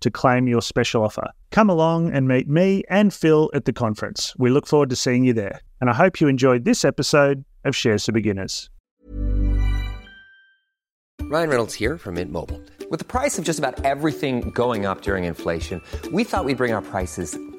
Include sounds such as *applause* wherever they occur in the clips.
to claim your special offer. Come along and meet me and Phil at the conference. We look forward to seeing you there. And I hope you enjoyed this episode of Shares for Beginners. Ryan Reynolds here from Mint Mobile. With the price of just about everything going up during inflation, we thought we'd bring our prices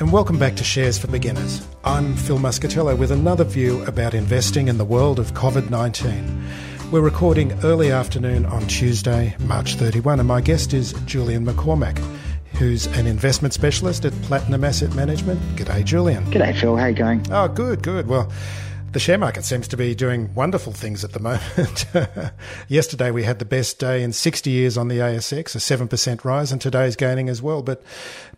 and welcome back to Shares for Beginners. I'm Phil Muscatello with another view about investing in the world of COVID 19. We're recording early afternoon on Tuesday, March 31, and my guest is Julian McCormack, who's an investment specialist at Platinum Asset Management. G'day, Julian. G'day, Phil. How you going? Oh, good, good. Well, the share market seems to be doing wonderful things at the moment. *laughs* Yesterday we had the best day in 60 years on the ASX, a 7% rise, and today's gaining as well. But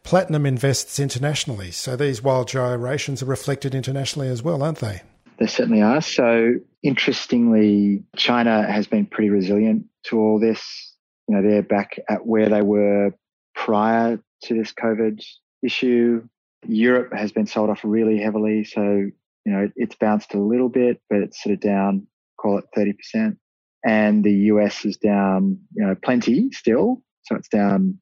Platinum invests internationally, so these wild gyrations are reflected internationally as well, aren't they? They certainly are. So, interestingly, China has been pretty resilient to all this. You know, they're back at where they were prior to this COVID issue. Europe has been sold off really heavily. So, you know, it's bounced a little bit, but it's sort of down, call it 30%. And the US is down, you know, plenty still. So it's down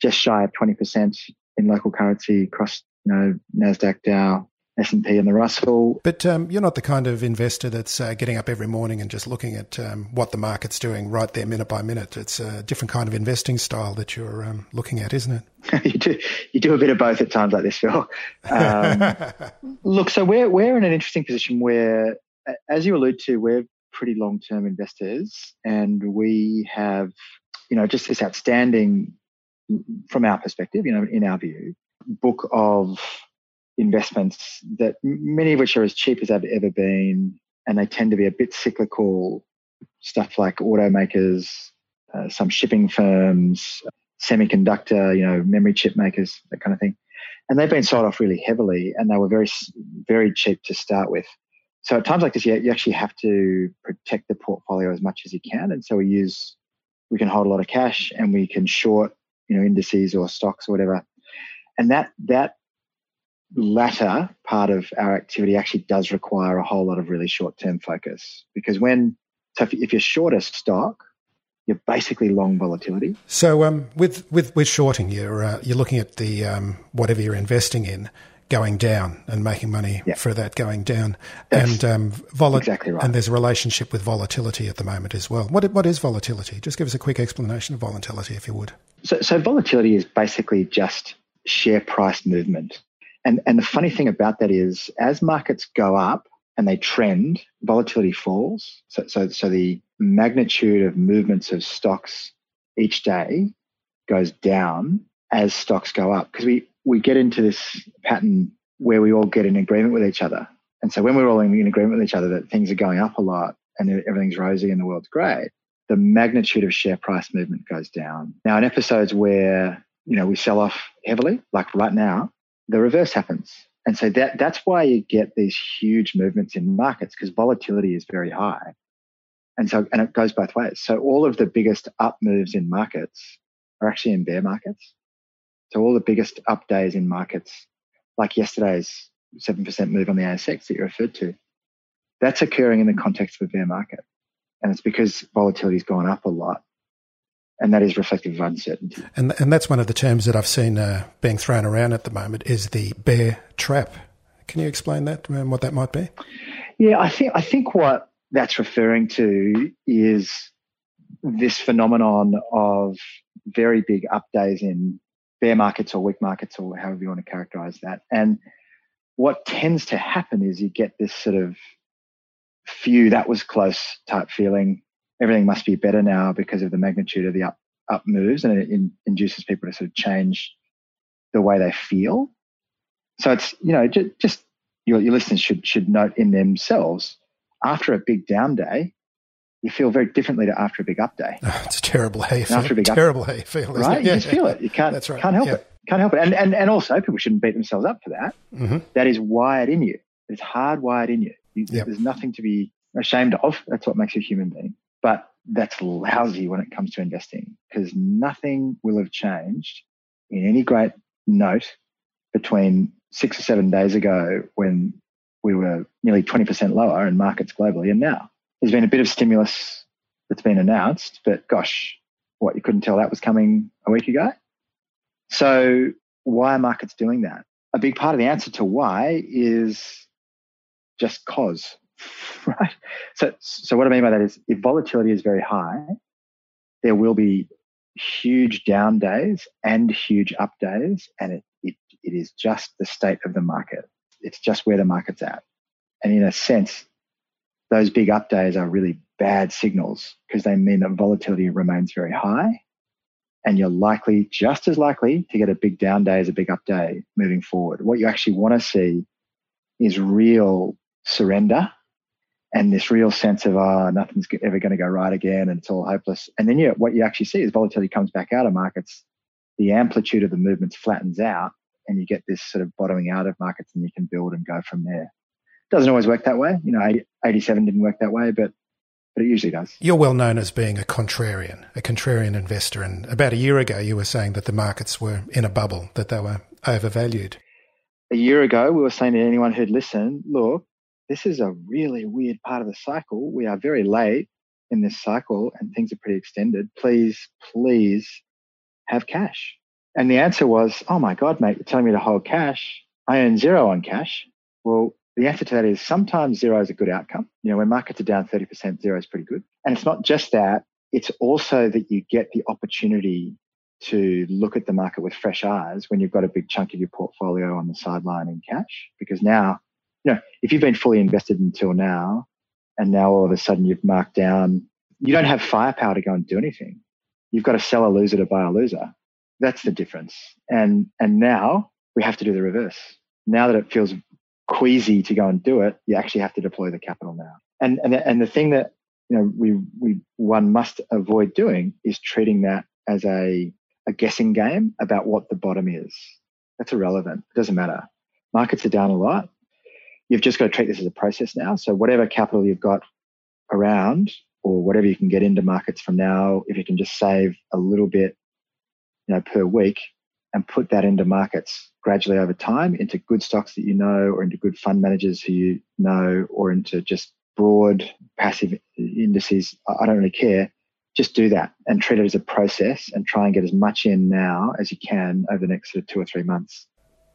just shy of 20% in local currency across, you know, NASDAQ, Dow, S&P and the Russell. But um, you're not the kind of investor that's uh, getting up every morning and just looking at um, what the market's doing right there, minute by minute. It's a different kind of investing style that you're um, looking at, isn't it? *laughs* you do you do a bit of both at times like this, Phil. Um, *laughs* look, so we're we're in an interesting position where, as you allude to, we're pretty long term investors, and we have, you know, just this outstanding, from our perspective, you know, in our view, book of investments that many of which are as cheap as they've ever been, and they tend to be a bit cyclical. Stuff like automakers, uh, some shipping firms, semiconductor, you know, memory chip makers, that kind of thing. And they've been sold off really heavily, and they were very, very cheap to start with. So at times like this, you, you actually have to protect the portfolio as much as you can. And so we use, we can hold a lot of cash, and we can short, you know, indices or stocks or whatever. And that that latter part of our activity actually does require a whole lot of really short term focus. Because when so if, if you're short a stock you're basically long volatility. So um, with with with shorting you're uh, you're looking at the um, whatever you're investing in going down and making money yeah. for that going down. That's and um, volatility exactly right. and there's a relationship with volatility at the moment as well. What what is volatility? Just give us a quick explanation of volatility if you would. So, so volatility is basically just share price movement and, and the funny thing about that is as markets go up and they trend, volatility falls. So, so, so the magnitude of movements of stocks each day goes down as stocks go up because we, we get into this pattern where we all get in agreement with each other. And so when we're all in agreement with each other that things are going up a lot and everything's rosy and the world's great, the magnitude of share price movement goes down. Now, in episodes where, you know, we sell off heavily, like right now, the reverse happens. And so that, that's why you get these huge movements in markets because volatility is very high. And so, and it goes both ways. So all of the biggest up moves in markets are actually in bear markets. So all the biggest up days in markets, like yesterday's 7% move on the ASX that you referred to, that's occurring in the context of a bear market. And it's because volatility's gone up a lot. And that is reflective of uncertainty. And, and that's one of the terms that I've seen uh, being thrown around at the moment is the bear trap. Can you explain that and what that might be? Yeah, I think I think what that's referring to is this phenomenon of very big up days in bear markets or weak markets or however you want to characterize that. And what tends to happen is you get this sort of few that was close type feeling. Everything must be better now because of the magnitude of the up, up moves and it in, induces people to sort of change the way they feel. So it's, you know, just, just your, your listeners should, should note in themselves after a big down day, you feel very differently to after a big up day. Oh, *laughs* it's a terrible you feel. After a big terrible up, you feel, right? You just feel it. You can't. That's right. Can't help yeah. it. Can't help it. And, and and also, people shouldn't beat themselves up for that. Mm-hmm. that is wired in you. It's hardwired in you. you. There's nothing to be ashamed of. That's what makes you a human being. But that's lousy when it comes to investing because nothing will have changed in any great note between six or seven days ago when we were nearly 20% lower in markets globally and now. There's been a bit of stimulus that's been announced, but gosh, what you couldn't tell that was coming a week ago. So why are markets doing that? A big part of the answer to why is just cause, *laughs* right? So, so what I mean by that is if volatility is very high, there will be huge down days and huge up days, and it, it, it is just the state of the market. It's just where the market's at. And in a sense, those big up days are really bad signals because they mean that volatility remains very high and you're likely, just as likely, to get a big down day as a big up day moving forward. What you actually want to see is real surrender and this real sense of, ah, oh, nothing's ever going to go right again and it's all hopeless. And then you, what you actually see is volatility comes back out of markets, the amplitude of the movements flattens out, and you get this sort of bottoming out of markets and you can build and go from there. Doesn't always work that way. You know, 87 didn't work that way, but but it usually does. You're well known as being a contrarian, a contrarian investor. And about a year ago, you were saying that the markets were in a bubble, that they were overvalued. A year ago, we were saying to anyone who'd listen, look, this is a really weird part of the cycle. We are very late in this cycle and things are pretty extended. Please, please have cash. And the answer was, oh my God, mate, you're telling me to hold cash. I earn zero on cash. Well, the answer to that is sometimes zero is a good outcome. You know, when markets are down 30%, zero is pretty good. And it's not just that, it's also that you get the opportunity to look at the market with fresh eyes when you've got a big chunk of your portfolio on the sideline in cash. Because now, you know, if you've been fully invested until now, and now all of a sudden you've marked down, you don't have firepower to go and do anything. You've got to sell a loser to buy a loser. That's the difference. And and now we have to do the reverse. Now that it feels queasy to go and do it, you actually have to deploy the capital now. And and and the thing that you know we we one must avoid doing is treating that as a a guessing game about what the bottom is. That's irrelevant. It doesn't matter. Markets are down a lot. You've just got to treat this as a process now. So whatever capital you've got around or whatever you can get into markets from now, if you can just save a little bit, you know, per week and put that into markets gradually over time into good stocks that you know or into good fund managers who you know or into just broad passive indices. I don't really care. Just do that and treat it as a process and try and get as much in now as you can over the next sort of two or three months.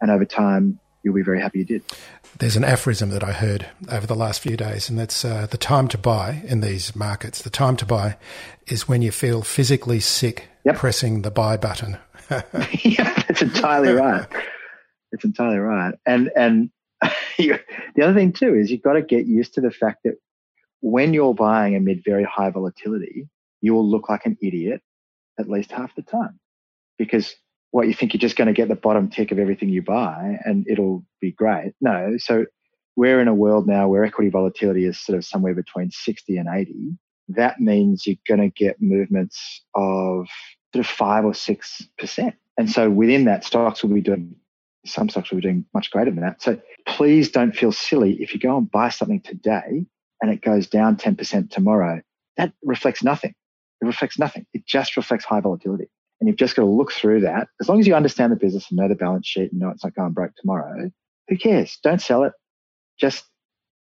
And over time, you'll be very happy you did. There's an aphorism that I heard over the last few days, and that's uh, the time to buy in these markets. The time to buy is when you feel physically sick yep. pressing the buy button *laughs* yeah, that's entirely right. It's entirely right. And and *laughs* the other thing too is you've got to get used to the fact that when you're buying amid very high volatility, you will look like an idiot at least half the time because what you think you're just going to get the bottom tick of everything you buy and it'll be great. No. So we're in a world now where equity volatility is sort of somewhere between 60 and 80. That means you're going to get movements of sort of five or six percent. And so within that, stocks will be doing some stocks will be doing much greater than that. So please don't feel silly if you go and buy something today and it goes down 10% tomorrow. That reflects nothing. It reflects nothing. It just reflects high volatility. And you've just got to look through that. As long as you understand the business and know the balance sheet and know it's not going broke tomorrow, who cares? Don't sell it. Just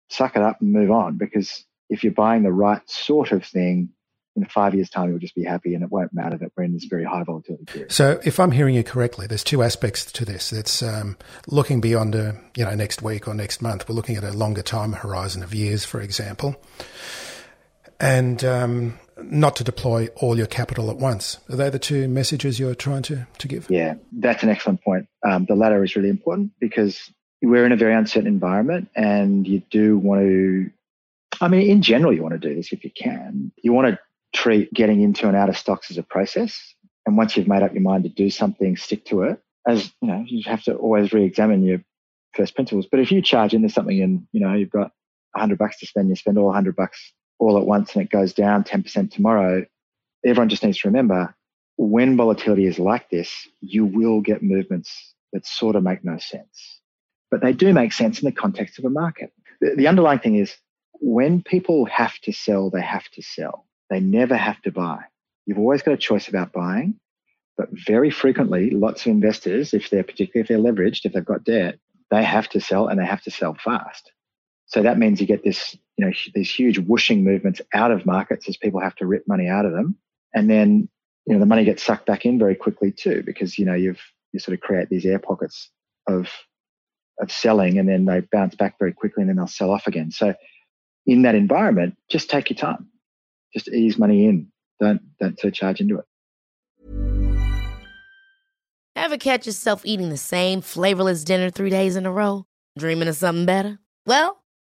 suck it up and move on because if you're buying the right sort of thing, in five years' time, you'll just be happy and it won't matter that we're in this very high volatility period. So, if I'm hearing you correctly, there's two aspects to this. It's um, looking beyond, a, you know, next week or next month. We're looking at a longer time horizon of years, for example, and um, not to deploy all your capital at once. Are they the two messages you're trying to, to give? Yeah, that's an excellent point. Um, the latter is really important because we're in a very uncertain environment and you do want to I mean, in general, you want to do this if you can. You want to treat getting into and out of stocks as a process. And once you've made up your mind to do something, stick to it. As you know, you have to always re-examine your first principles. But if you charge into something and you know you've got hundred bucks to spend, you spend all hundred bucks all at once, and it goes down ten percent tomorrow. Everyone just needs to remember when volatility is like this, you will get movements that sort of make no sense, but they do make sense in the context of a market. The, the underlying thing is when people have to sell, they have to sell. They never have to buy. You've always got a choice about buying, but very frequently, lots of investors, if they're particularly if they're leveraged, if they've got debt, they have to sell and they have to sell fast. So that means you get this, you know, these huge whooshing movements out of markets as people have to rip money out of them, and then you know the money gets sucked back in very quickly too, because you know you've you sort of create these air pockets of of selling, and then they bounce back very quickly, and then they'll sell off again. So in that environment, just take your time just ease money in. Don't don't surcharge into it. Ever catch yourself eating the same flavorless dinner three days in a row? Dreaming of something better? Well,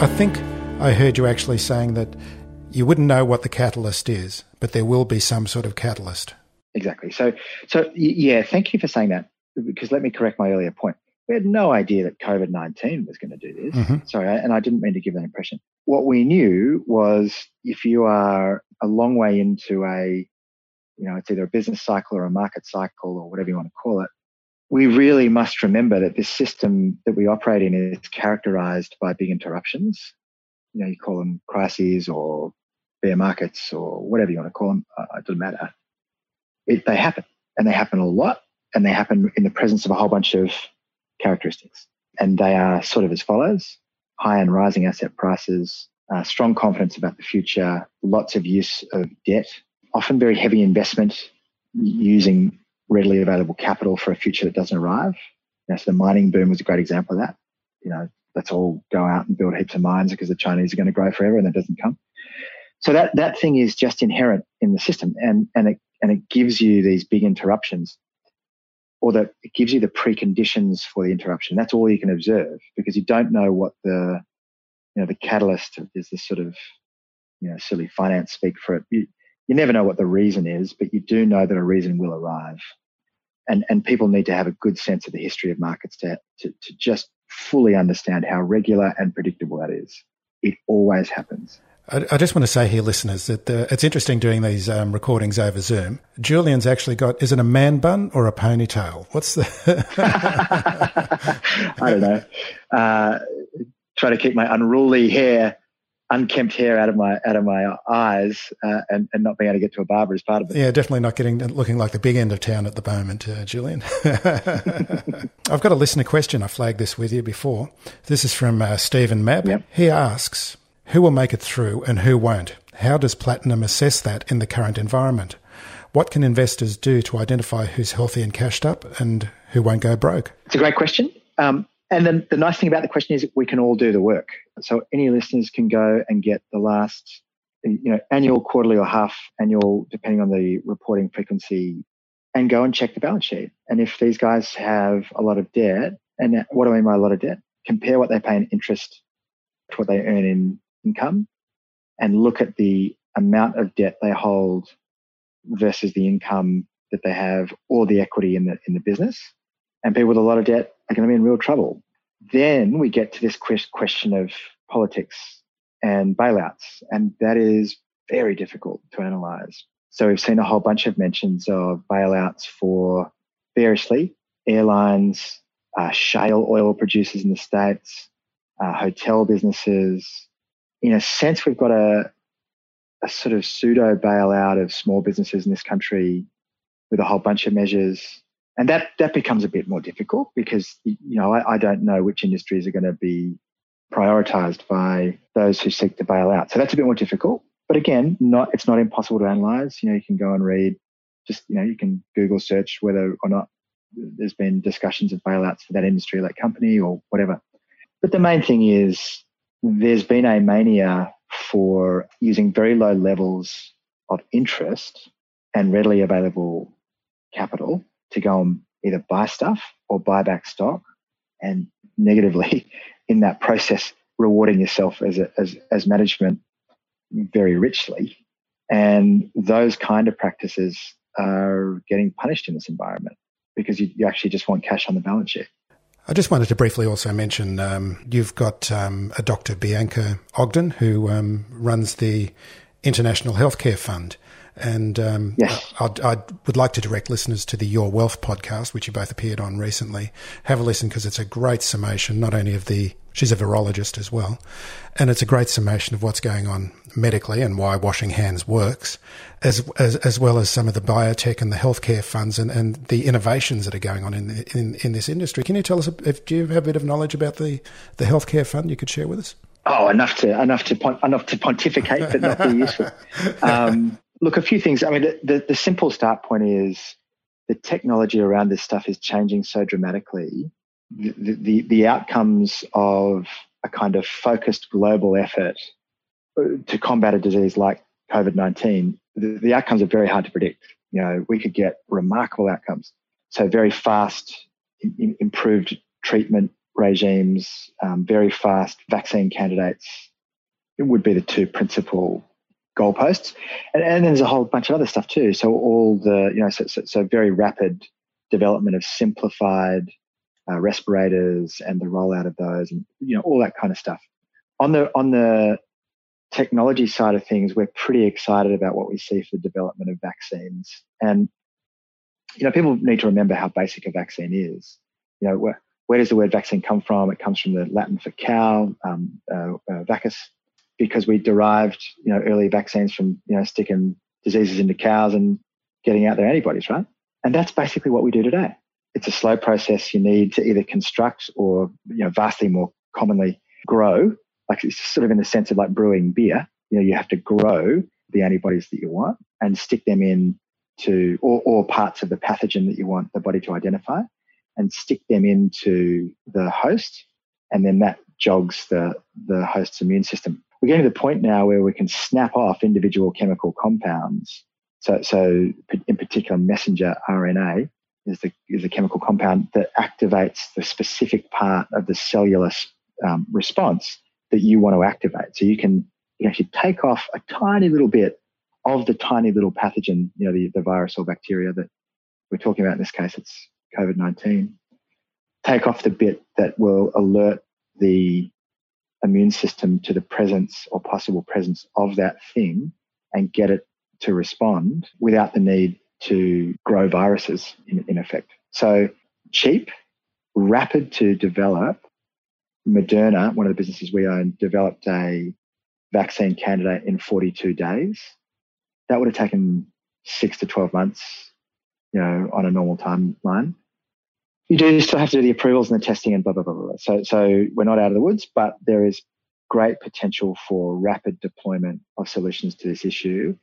I think I heard you actually saying that you wouldn't know what the catalyst is, but there will be some sort of catalyst. Exactly. So, so yeah, thank you for saying that. Because let me correct my earlier point we had no idea that COVID 19 was going to do this. Mm-hmm. Sorry, and I didn't mean to give that impression. What we knew was if you are a long way into a, you know, it's either a business cycle or a market cycle or whatever you want to call it, we really must remember that this system that we operate in is characterized by big interruptions. You know, you call them crises or bear markets or whatever you want to call them. Uh, it doesn't matter. It, they happen and they happen a lot and they happen in the presence of a whole bunch of characteristics. And they are sort of as follows high and rising asset prices, uh, strong confidence about the future, lots of use of debt, often very heavy investment using readily available capital for a future that doesn't arrive. You know, so the mining boom was a great example of that. You know, let's all go out and build heaps of mines because the Chinese are going to grow forever and that doesn't come. So that, that thing is just inherent in the system and, and it, and it gives you these big interruptions or that it gives you the preconditions for the interruption. That's all you can observe because you don't know what the, you know, the catalyst is this sort of, you know, silly finance speak for it. You, you never know what the reason is, but you do know that a reason will arrive. And, and people need to have a good sense of the history of markets to, to, to just fully understand how regular and predictable that is. It always happens. I, just want to say here, listeners, that uh, it's interesting doing these um, recordings over Zoom. Julian's actually got, is it a man bun or a ponytail? What's the. *laughs* I don't know. Uh, try to keep my unruly hair, unkempt hair out of my out of my eyes, uh, and, and not being able to get to a barber is part of it. Yeah, definitely not getting looking like the big end of town at the moment, uh, Julian. *laughs* I've got a listener question. I flagged this with you before. This is from uh, Stephen Mab. Yep. He asks. Who will make it through and who won't? How does Platinum assess that in the current environment? What can investors do to identify who's healthy and cashed up and who won't go broke? It's a great question. Um, and then the nice thing about the question is we can all do the work. So any listeners can go and get the last, you know, annual, quarterly, or half annual, depending on the reporting frequency, and go and check the balance sheet. And if these guys have a lot of debt, and what do I mean by a lot of debt? Compare what they pay in interest to what they earn in income and look at the amount of debt they hold versus the income that they have or the equity in the in the business. And people with a lot of debt are going to be in real trouble. Then we get to this question of politics and bailouts, and that is very difficult to analyze. So we've seen a whole bunch of mentions of bailouts for variously airlines, uh, shale oil producers in the states, uh, hotel businesses. In a sense, we've got a a sort of pseudo bailout of small businesses in this country with a whole bunch of measures. And that, that becomes a bit more difficult because, you know, I, I don't know which industries are going to be prioritized by those who seek to bail out. So that's a bit more difficult. But again, not, it's not impossible to analyze. You know, you can go and read just, you know, you can Google search whether or not there's been discussions of bailouts for that industry, or that company or whatever. But the main thing is there's been a mania for using very low levels of interest and readily available capital to go and either buy stuff or buy back stock and negatively *laughs* in that process rewarding yourself as a, as as management very richly and those kind of practices are getting punished in this environment because you, you actually just want cash on the balance sheet I just wanted to briefly also mention um, you've got um, a Dr. Bianca Ogden who um, runs the International Healthcare Fund. And um, yes. I, would like to direct listeners to the Your Wealth podcast, which you both appeared on recently. Have a listen because it's a great summation, not only of the, she's a virologist as well, and it's a great summation of what's going on medically and why washing hands works, as, as, as well as some of the biotech and the healthcare funds and, and the innovations that are going on in, the, in, in this industry. Can you tell us, if, do you have a bit of knowledge about the, the healthcare fund you could share with us? Oh, enough to enough to enough to pontificate, but not be useful. *laughs* Um, look, a few things. I mean, the, the, the simple start point is the technology around this stuff is changing so dramatically. The, the, the outcomes of a kind of focused global effort uh, to combat a disease like COVID 19, the, the outcomes are very hard to predict. You know, we could get remarkable outcomes. So, very fast, in, improved treatment regimes, um, very fast vaccine candidates. It would be the two principal goalposts. And, and then there's a whole bunch of other stuff too. So all the, you know, so, so, so very rapid development of simplified uh, respirators and the rollout of those and, you know, all that kind of stuff. On the, on the technology side of things, we're pretty excited about what we see for the development of vaccines. And, you know, people need to remember how basic a vaccine is. You know, where, where does the word vaccine come from? It comes from the Latin for cow, um, uh, uh, because we derived, you know, early vaccines from, you know, sticking diseases into cows and getting out their antibodies, right? And that's basically what we do today. It's a slow process. You need to either construct or, you know, vastly more commonly grow. Like it's sort of in the sense of like brewing beer. You know, you have to grow the antibodies that you want and stick them in to, or, or parts of the pathogen that you want the body to identify and stick them into the host. And then that jogs the, the host's immune system we're getting to the point now where we can snap off individual chemical compounds. So, so in particular, messenger RNA is the is the chemical compound that activates the specific part of the cellular um, response that you want to activate. So you can you can actually take off a tiny little bit of the tiny little pathogen, you know, the, the virus or bacteria that we're talking about in this case, it's COVID 19. Take off the bit that will alert the immune system to the presence or possible presence of that thing and get it to respond without the need to grow viruses in, in effect. So cheap, rapid to develop. Moderna, one of the businesses we own, developed a vaccine candidate in 42 days. That would have taken six to 12 months, you know, on a normal timeline you do still have to do the approvals and the testing and blah, blah, blah, blah. So, so we're not out of the woods, but there is great potential for rapid deployment of solutions to this issue.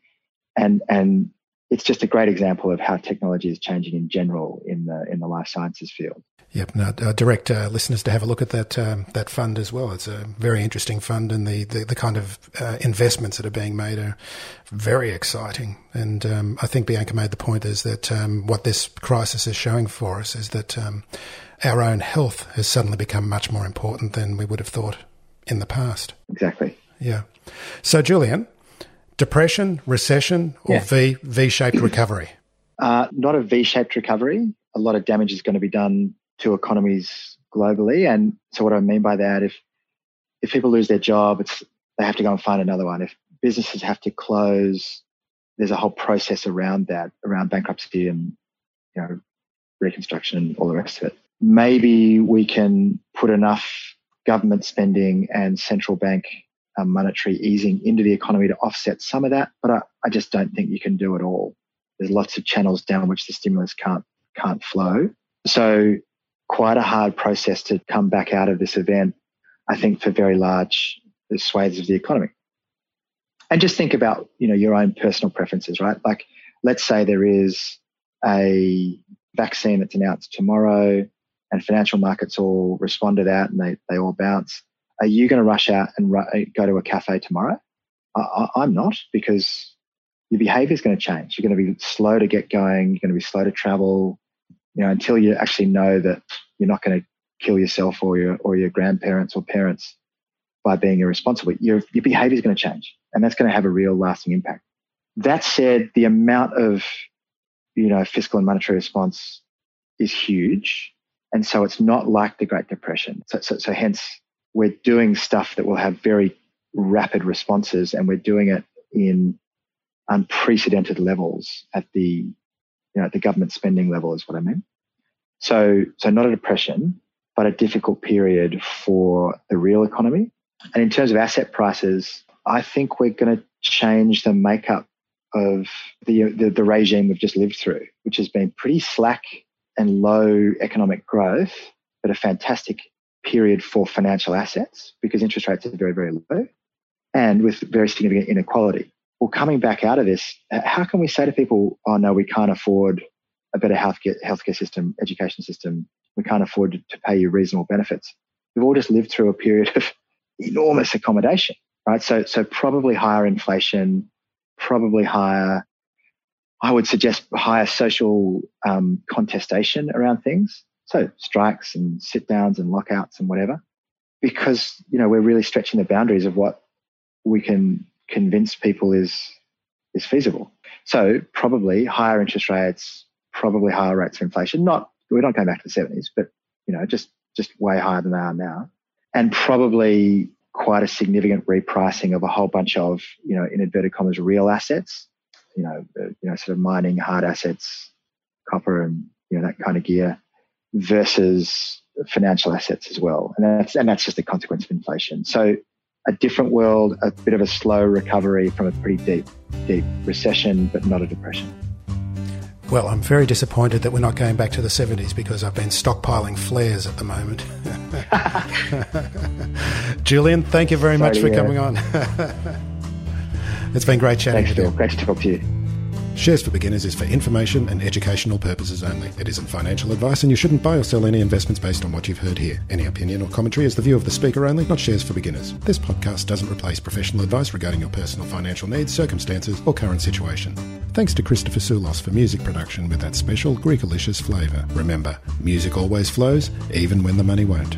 And, and it's just a great example of how technology is changing in general in the, in the life sciences field. Yep, no, uh, direct uh, listeners to have a look at that um, that fund as well. It's a very interesting fund, and the the, the kind of uh, investments that are being made are very exciting. And um, I think Bianca made the point is that um, what this crisis is showing for us is that um, our own health has suddenly become much more important than we would have thought in the past. Exactly. Yeah. So, Julian, depression, recession, or Yeah. V V shaped recovery? Uh, not a V-shaped recovery. A lot of damage is going to be done to economies globally. And so what I mean by that, if if people lose their job, it's they have to go and find another one. If businesses have to close, there's a whole process around that, around bankruptcy and you know reconstruction and all the rest of it. Maybe we can put enough government spending and central bank um, monetary easing into the economy to offset some of that, but I, I just don't think you can do it all. There's lots of channels down which the stimulus can't can't flow. So quite a hard process to come back out of this event, I think, for very large swathes of the economy. And just think about, you know, your own personal preferences, right? Like, let's say there is a vaccine that's announced tomorrow and financial markets all respond to that and they, they all bounce. Are you going to rush out and ru- go to a cafe tomorrow? I, I'm not because your behavior is going to change. You're going to be slow to get going. You're going to be slow to travel, you know, until you actually know that you're not going to kill yourself or your, or your grandparents or parents by being irresponsible. Your, your behavior is going to change and that's going to have a real lasting impact. That said, the amount of, you know, fiscal and monetary response is huge. And so it's not like the Great Depression. So, so, so hence we're doing stuff that will have very rapid responses and we're doing it in unprecedented levels at the, you know, at the government spending level is what I mean. So, so not a depression, but a difficult period for the real economy. And in terms of asset prices, I think we're going to change the makeup of the, the, the regime we've just lived through, which has been pretty slack and low economic growth, but a fantastic period for financial assets because interest rates are very, very low and with very significant inequality. Well, coming back out of this, how can we say to people, oh, no, we can't afford a better healthcare, healthcare system, education system. We can't afford to, to pay you reasonable benefits. We've all just lived through a period of *laughs* enormous accommodation, right? So, so probably higher inflation, probably higher, I would suggest higher social um, contestation around things. So strikes and sit downs and lockouts and whatever, because, you know, we're really stretching the boundaries of what we can convince people is, is feasible. So probably higher interest rates, probably higher rates of inflation. Not we're not going back to the seventies, but you know, just just way higher than they are now, and probably quite a significant repricing of a whole bunch of you know, in inverted commas, real assets. You know, uh, you know, sort of mining hard assets, copper and you know that kind of gear, versus financial assets as well, and that's and that's just a consequence of inflation. So a different world, a bit of a slow recovery from a pretty deep, deep recession, but not a depression. Well, I'm very disappointed that we're not going back to the 70s because I've been stockpiling flares at the moment. *laughs* Julian, thank you very Sorry much for hear. coming on. *laughs* it's been great chatting Thanks, with Phil. you. Great to talk to you. Shares for Beginners is for information and educational purposes only. It isn't financial advice, and you shouldn't buy or sell any investments based on what you've heard here. Any opinion or commentary is the view of the speaker only, not Shares for Beginners. This podcast doesn't replace professional advice regarding your personal financial needs, circumstances, or current situation. Thanks to Christopher Soulos for music production with that special Greekalicious flavour. Remember, music always flows, even when the money won't.